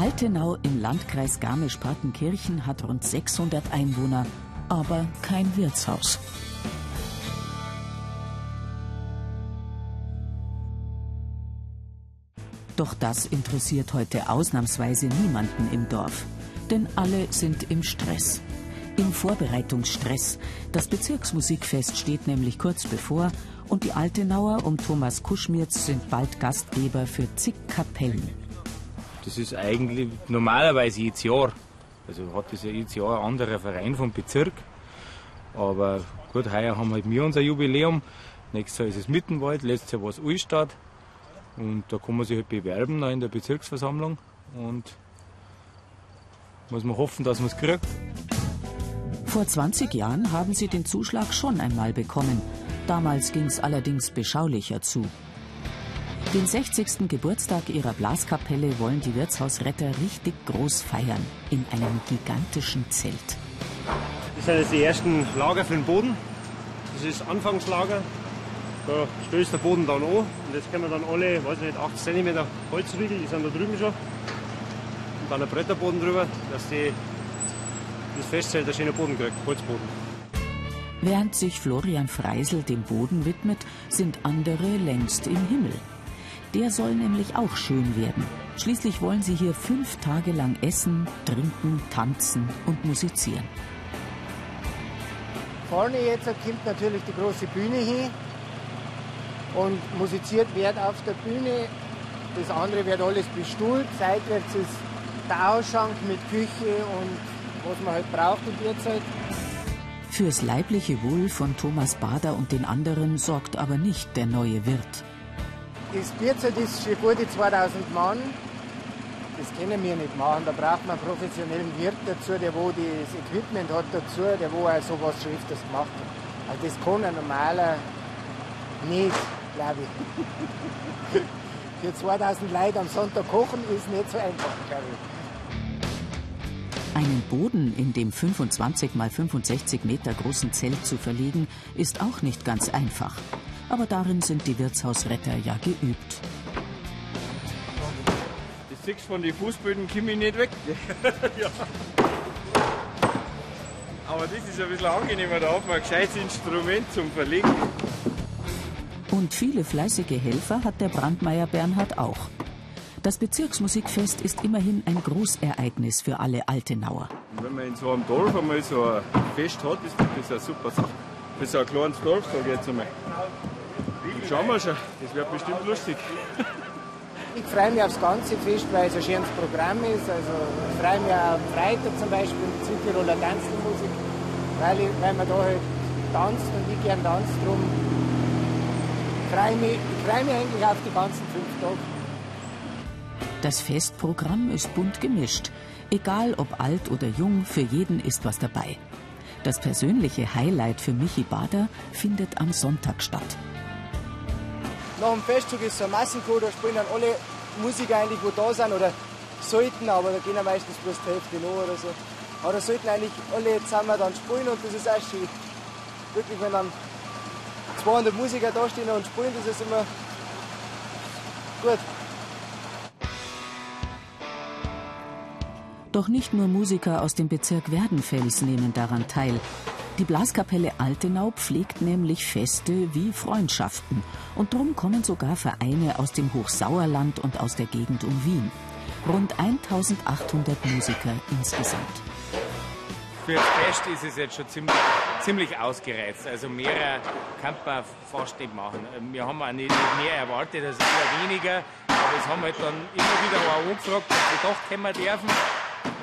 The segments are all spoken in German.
Altenau im Landkreis Garmisch-Partenkirchen hat rund 600 Einwohner, aber kein Wirtshaus. Doch das interessiert heute ausnahmsweise niemanden im Dorf. Denn alle sind im Stress. Im Vorbereitungsstress. Das Bezirksmusikfest steht nämlich kurz bevor und die Altenauer um Thomas Kuschmirz sind bald Gastgeber für zig Kapellen. Das ist eigentlich normalerweise jedes Jahr. Also hat das ja jedes Jahr ein anderer Verein vom Bezirk. Aber gut, heuer haben halt wir unser Jubiläum. Nächstes Jahr ist es Mittenwald, letztes Jahr war es Ulstadt. Und da kann man sich halt bewerben in der Bezirksversammlung. Und muss man hoffen, dass man es kriegt. Vor 20 Jahren haben sie den Zuschlag schon einmal bekommen. Damals ging es allerdings beschaulicher zu. Den 60. Geburtstag ihrer Blaskapelle wollen die Wirtshausretter richtig groß feiern. In einem gigantischen Zelt. Das sind jetzt die ersten Lager für den Boden. Das ist Anfangslager. Da stößt der Boden dann an. Und jetzt können wir dann alle, weiß nicht, 8 cm Holzriegel, die sind da drüben schon. Und dann ein Bretterboden drüber, dass die, das Festzelt einen schönen Boden kriegt, Holzboden. Während sich Florian Freisel dem Boden widmet, sind andere längst im Himmel. Der soll nämlich auch schön werden. Schließlich wollen sie hier fünf Tage lang essen, trinken, tanzen und musizieren. Vorne jetzt kommt natürlich die große Bühne hin und musiziert wird auf der Bühne. Das andere wird alles bestuhlt. Seitwärts ist der Ausschank mit Küche und was man halt braucht im Bierzeit. Fürs leibliche Wohl von Thomas Bader und den anderen sorgt aber nicht der neue Wirt. Das Bierzeit ist für gute 2000 Mann. Das können wir nicht machen. Da braucht man einen professionellen Wirt dazu, der wo das Equipment hat dazu, der wo auch sowas schon öfters gemacht hat. Also das kann ein normaler nicht glaube ich. Für 2000 Leute am Sonntag kochen ist nicht so einfach, glaube ich. Einen Boden in dem 25 mal 65 Meter großen Zelt zu verlegen, ist auch nicht ganz einfach. Aber darin sind die Wirtshausretter ja geübt. Das siehst von den Fußböden komme ich nicht weg. ja. Aber das ist ein bisschen angenehmer, da hat man ein gescheites Instrument zum Verlegen. Und viele fleißige Helfer hat der Brandmeier Bernhard auch. Das Bezirksmusikfest ist immerhin ein Großereignis für alle Altenauer. Wenn man in so einem Dorf einmal so ein Fest hat, ist das eine super Sache. Für so ein kleines Dorf, sage ich jetzt einmal. Schauen wir schon, das wird bestimmt lustig. Ich freue mich aufs ganze Fest, weil es ein schönes Programm ist. Also ich freue mich auch am Freitag zum Beispiel mit Südtiroler Tanzmusik, weil, ich, weil man da halt tanzt und ich gern tanzt. Drum freue mich, ich freue mich eigentlich auf die ganzen fünf Tage. Das Festprogramm ist bunt gemischt. Egal ob alt oder jung, für jeden ist was dabei. Das persönliche Highlight für Michi Bader findet am Sonntag statt. Nach dem Festzug ist so ein Massenchor, da spielen dann alle Musiker eigentlich, die da sind oder sollten, aber da gehen ja meistens bloß die Hälfte noch oder so. Aber da sollten eigentlich alle zusammen dann spielen und das ist auch schön. Wirklich, wenn dann 200 Musiker da stehen und spielen, das ist immer gut. Doch nicht nur Musiker aus dem Bezirk Werdenfels nehmen daran teil. Die Blaskapelle Altenau pflegt nämlich Feste wie Freundschaften. Und drum kommen sogar Vereine aus dem Hochsauerland und aus der Gegend um Wien. Rund 1800 Musiker insgesamt. Für das Fest ist es jetzt schon ziemlich, ziemlich ausgereizt. Also mehr kann man fast nicht machen. Wir haben auch nicht mehr erwartet, also eher weniger. Aber es haben halt dann immer wieder auch angefragt, ob wir doch kommen dürfen.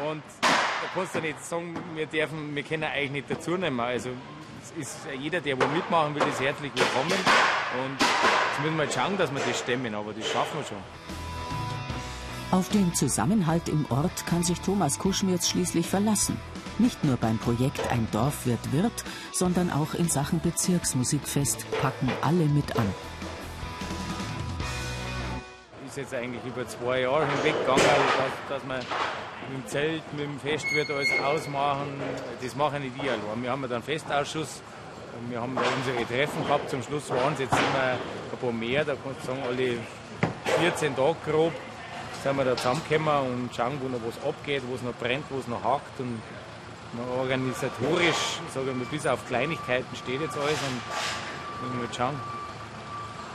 Und da kannst du nicht sagen, wir dürfen, wir können eigentlich nicht dazu nehmen. Also ist jeder, der wo mitmachen will, ist herzlich willkommen. Und jetzt müssen wir halt schauen, dass wir das stemmen, aber das schaffen wir schon. Auf den Zusammenhalt im Ort kann sich Thomas Kuschmirz schließlich verlassen. Nicht nur beim Projekt Ein Dorf wird Wirt, sondern auch in Sachen Bezirksmusikfest packen alle mit an. Ist jetzt eigentlich über zwei Jahre hinweg gegangen, dass, dass wir mit dem Zelt, mit dem Festwirt alles ausmachen. Das machen nicht ich allein. Wir haben dann einen Festausschuss wir haben da unsere Treffen gehabt. Zum Schluss waren es jetzt immer ein paar mehr, da kannst du sagen, alle 14 Tage grob. sind wir da zusammengekommen und schauen, wo noch was abgeht, wo es noch brennt, wo es noch hakt und organisatorisch, sage ich mal, bis auf Kleinigkeiten steht jetzt alles und müssen wir schauen,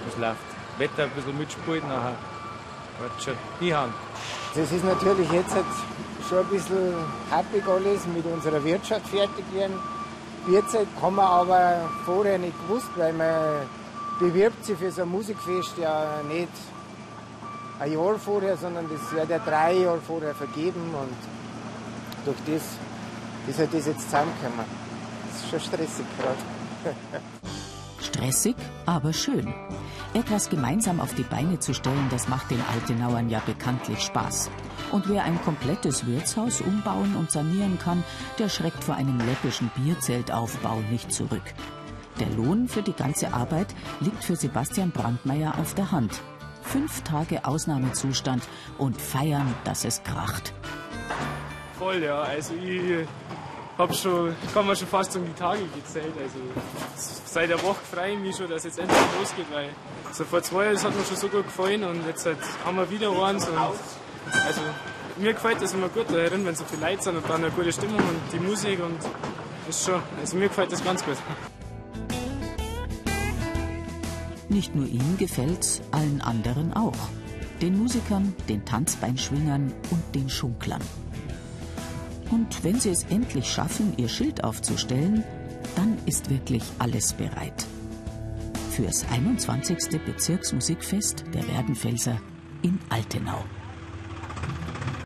was läuft. Wetter ein bisschen mitspielt, nachher wird schon hinhauen. Das ist natürlich jetzt schon ein bisschen happig alles mit unserer Wirtschaft fertig werden. Bierzeit haben wir aber vorher nicht gewusst, weil man bewirbt sich für so ein Musikfest ja nicht ein Jahr vorher, sondern das wird ja drei Jahre vorher vergeben und durch das ist halt das jetzt zusammengekommen. Das ist schon stressig gerade. stressig, aber schön. Etwas gemeinsam auf die Beine zu stellen, das macht den Altenauern ja bekanntlich Spaß. Und wer ein komplettes Wirtshaus umbauen und sanieren kann, der schreckt vor einem läppischen Bierzeltaufbau nicht zurück. Der Lohn für die ganze Arbeit liegt für Sebastian Brandmeier auf der Hand. Fünf Tage Ausnahmezustand und feiern, dass es kracht. Voll, ja. Also ich hab schon, kann man schon fast um die Tage gezählt. Also seit der Woche freue ich mich schon, dass jetzt endlich losgeht, weil so vor zwei Jahren hat mir schon so gut gefallen und jetzt halt haben wir wieder eins und also mir gefällt das immer gut da wenn so viele Leute sind und dann eine gute Stimmung und die Musik und ist schon, also mir gefällt das ganz gut. Nicht nur ihm gefällt's, allen anderen auch. Den Musikern, den Tanzbeinschwingern und den Schunklern. Und wenn sie es endlich schaffen, ihr Schild aufzustellen, dann ist wirklich alles bereit. Fürs 21. Bezirksmusikfest der Werdenfelser in Altenau.